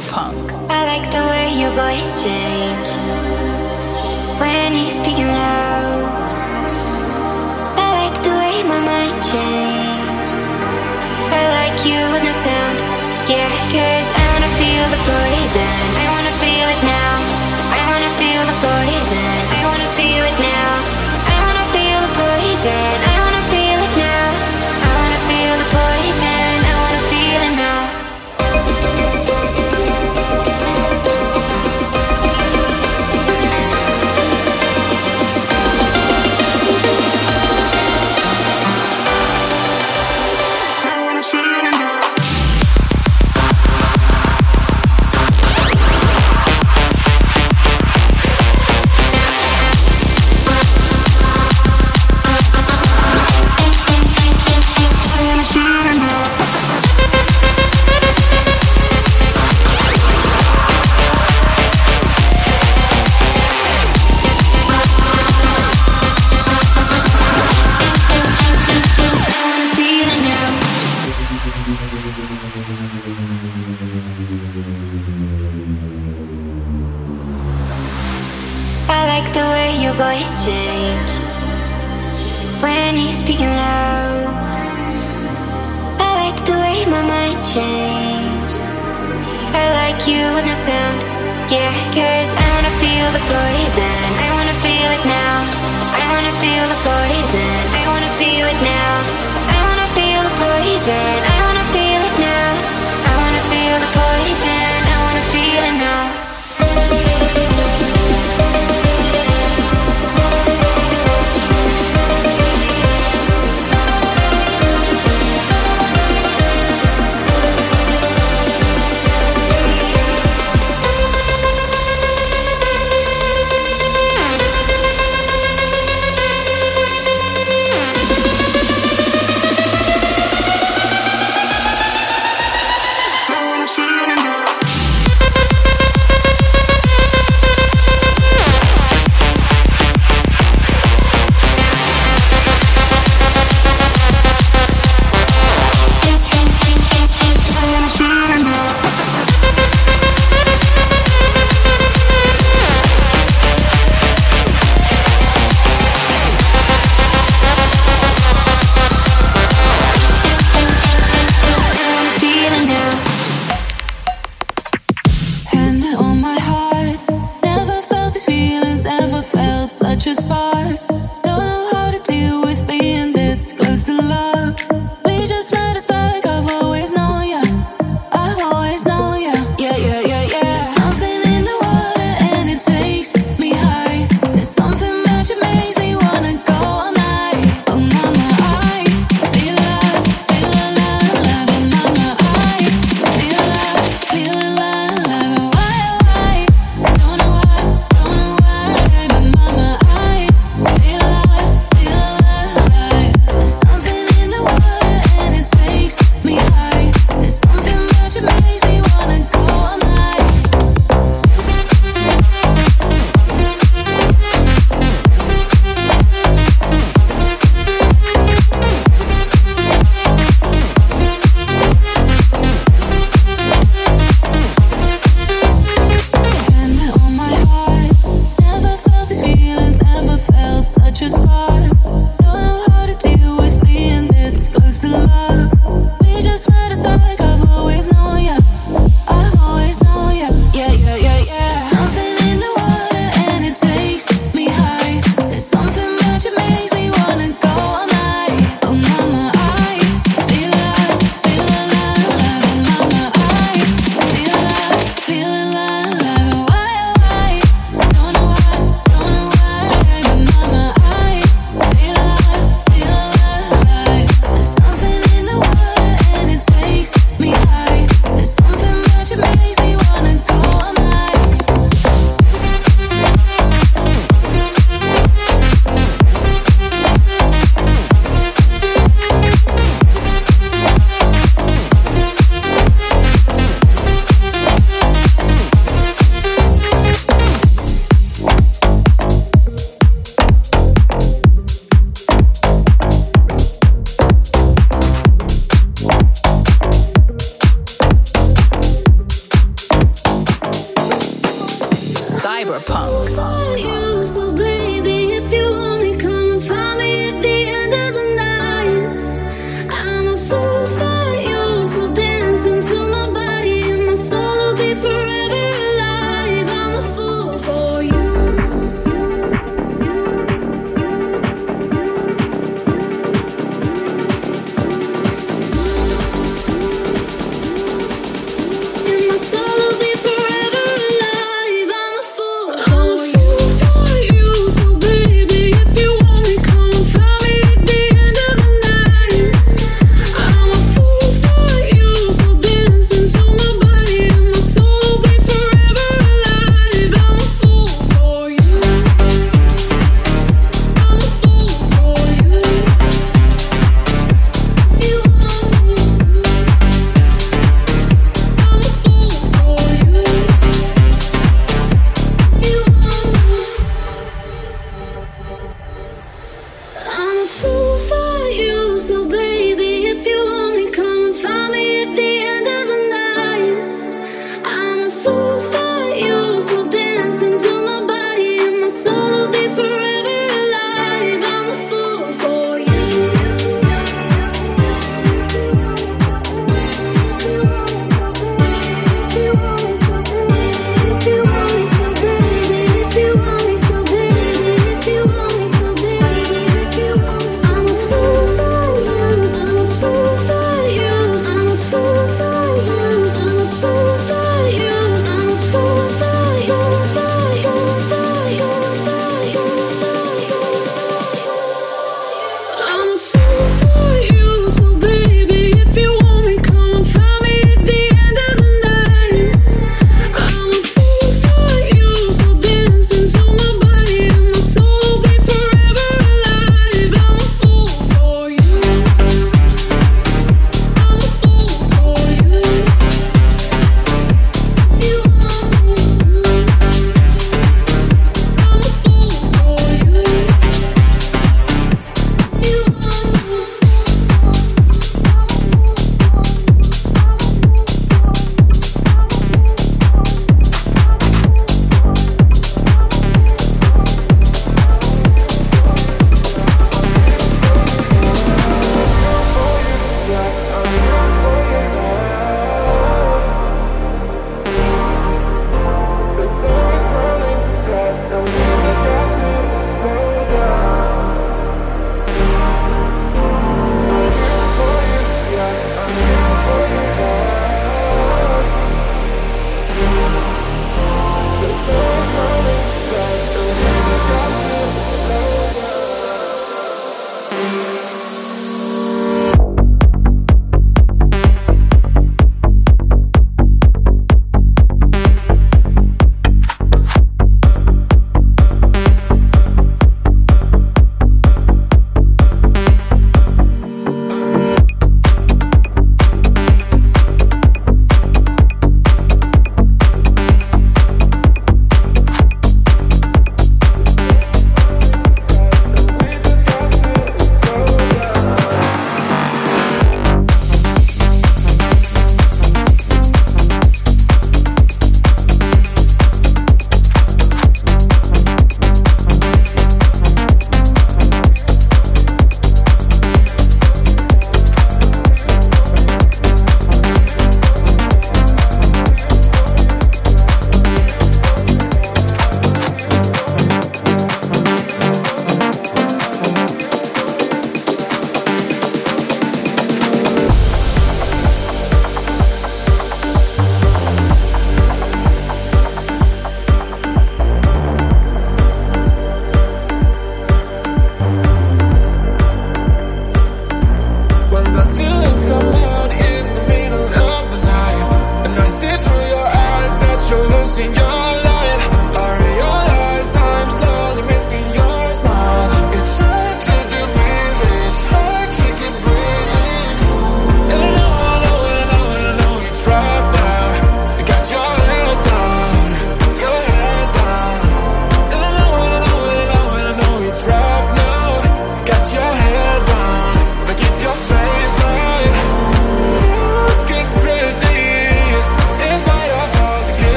Cyberpunk. I like the way your voice change when you're speaking loud. I like the way my mind change. I like you with no sound. Yeah, cause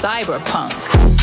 cyberpunk.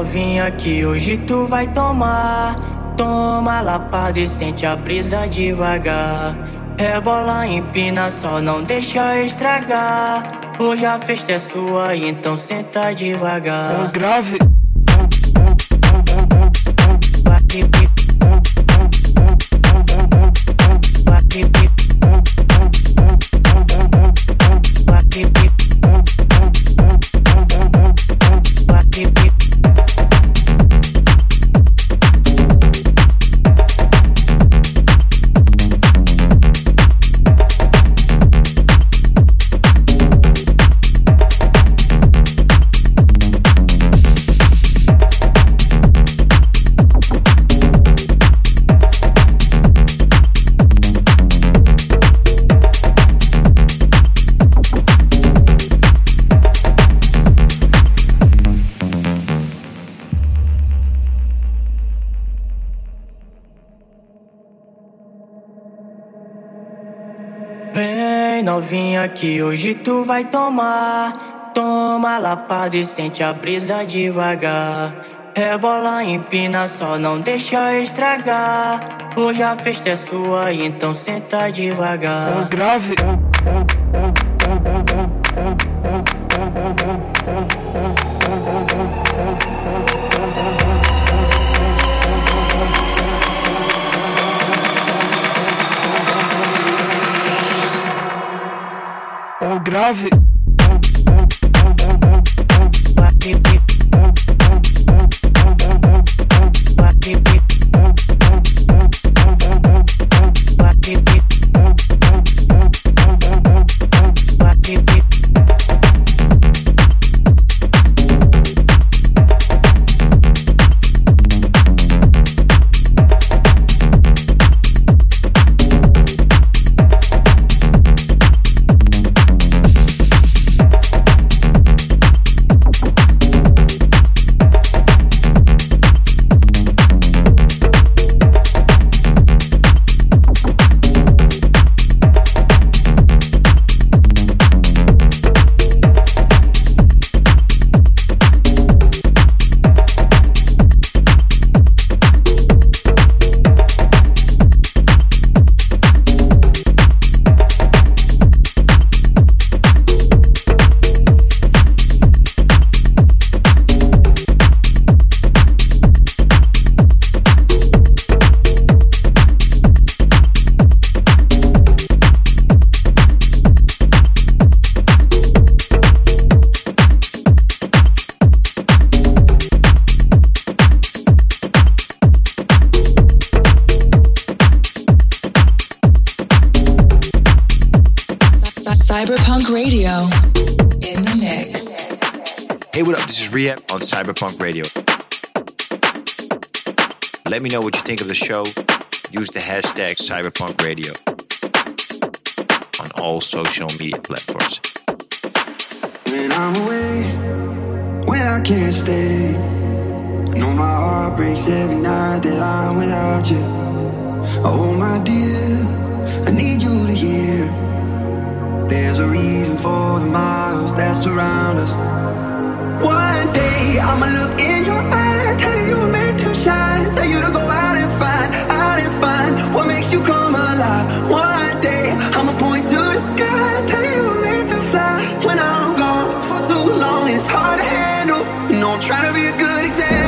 Novinha que hoje tu vai tomar. Toma lapada e sente a brisa devagar. Rebola, empina, só não deixa estragar. Hoje a festa é sua, então senta devagar. É grave. Que hoje tu vai tomar. Toma lapada e sente a brisa devagar. Rebola, empina, só não deixa estragar. Hoje a festa é sua, então senta devagar. É grave. Grave. You think of the show. Use the hashtag Cyberpunk Radio on all social media platforms. When I'm away, when I can't stay, I know my heart breaks every night that I'm without you. Oh, my dear, I need you to hear. There's a reason for the miles that surround us. One day I'ma look in your eyes, tell you meant to shine, tell you to go out what makes you come alive. One day I'ma point to the sky, tell you you're meant to fly. When I'm gone for too long, it's hard to handle. Know I'm trying to be a good example.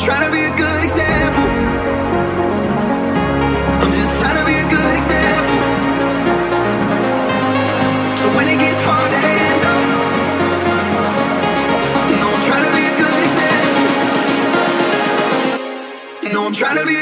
trying to be a good example. I'm just trying to be a good example. So when it gets hard to handle, no, I'm trying to be a good example. No, I'm trying to be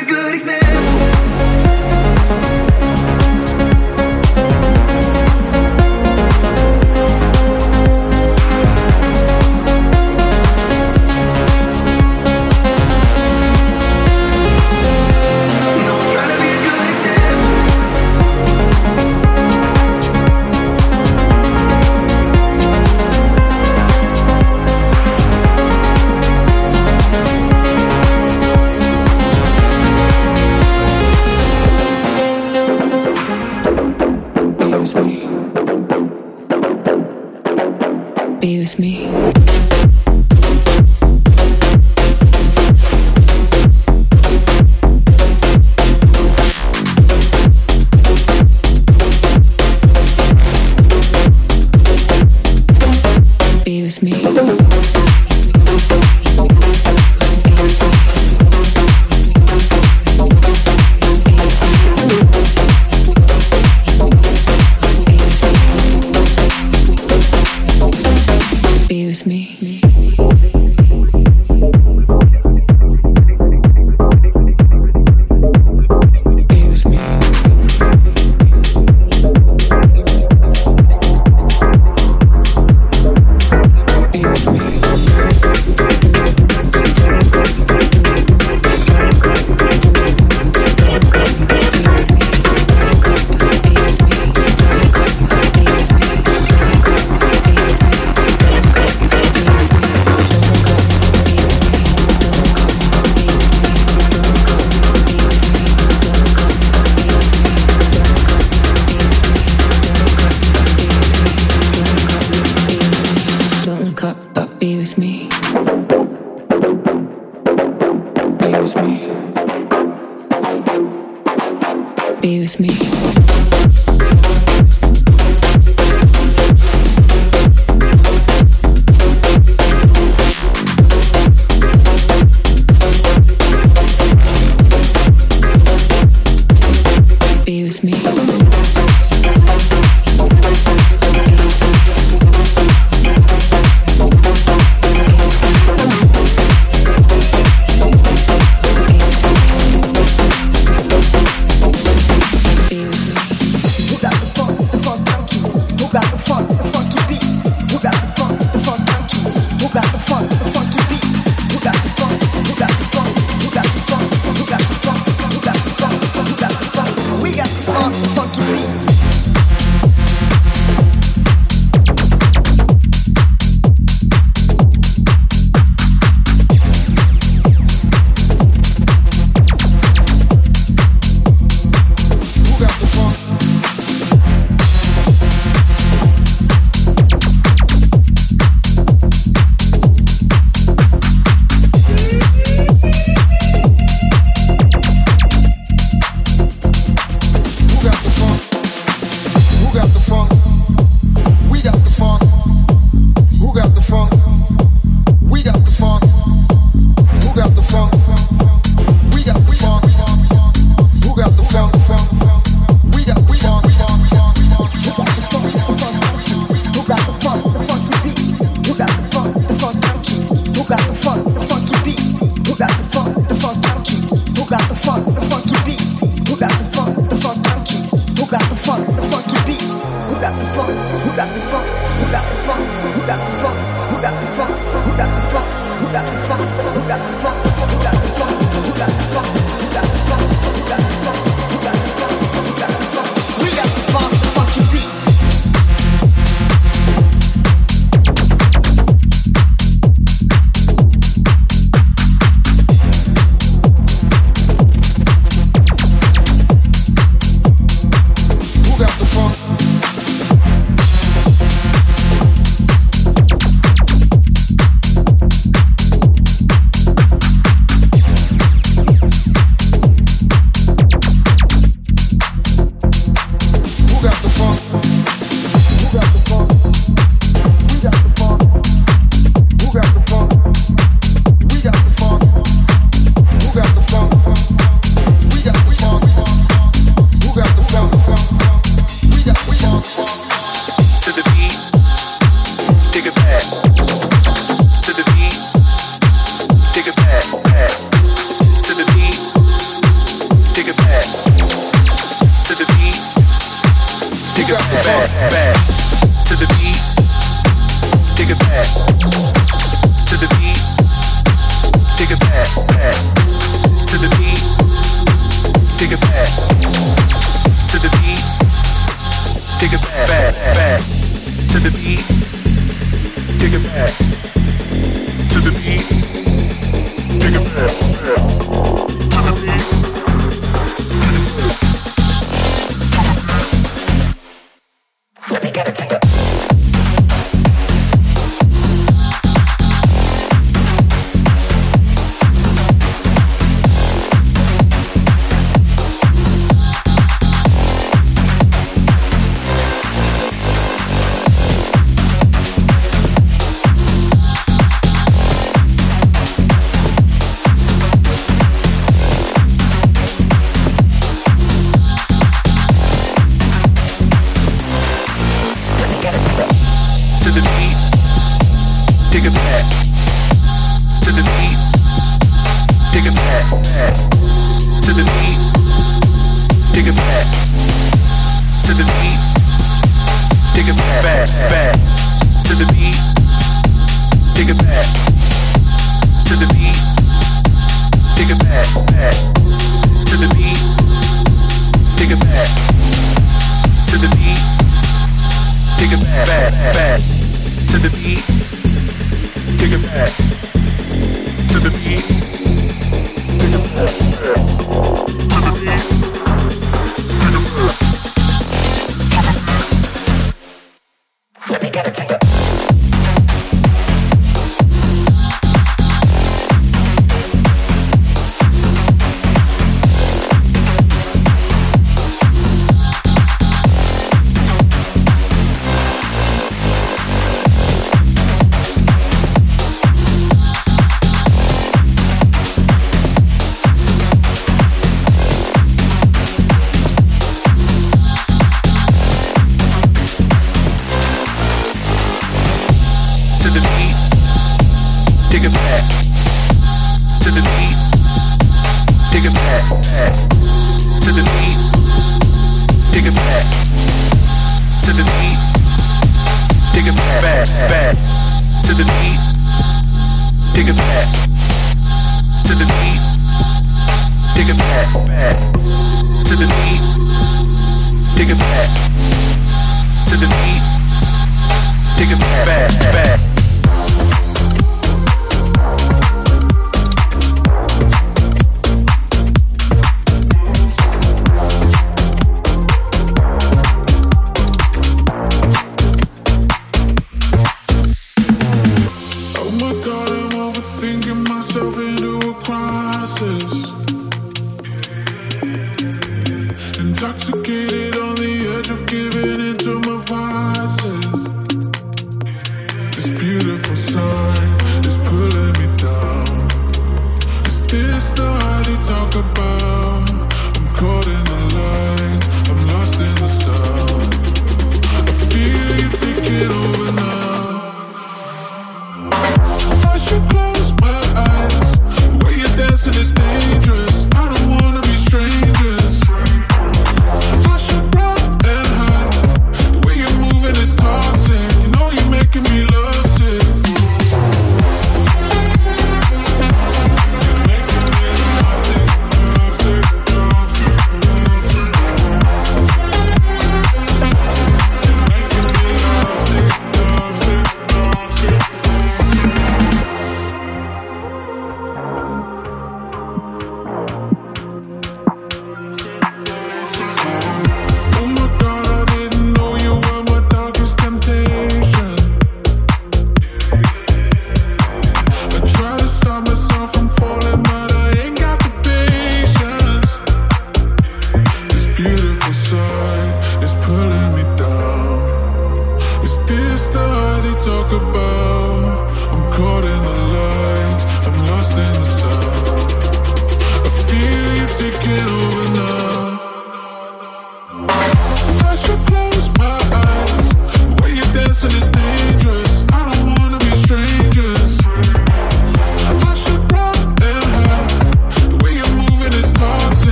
Hey.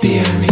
Cyberpunk.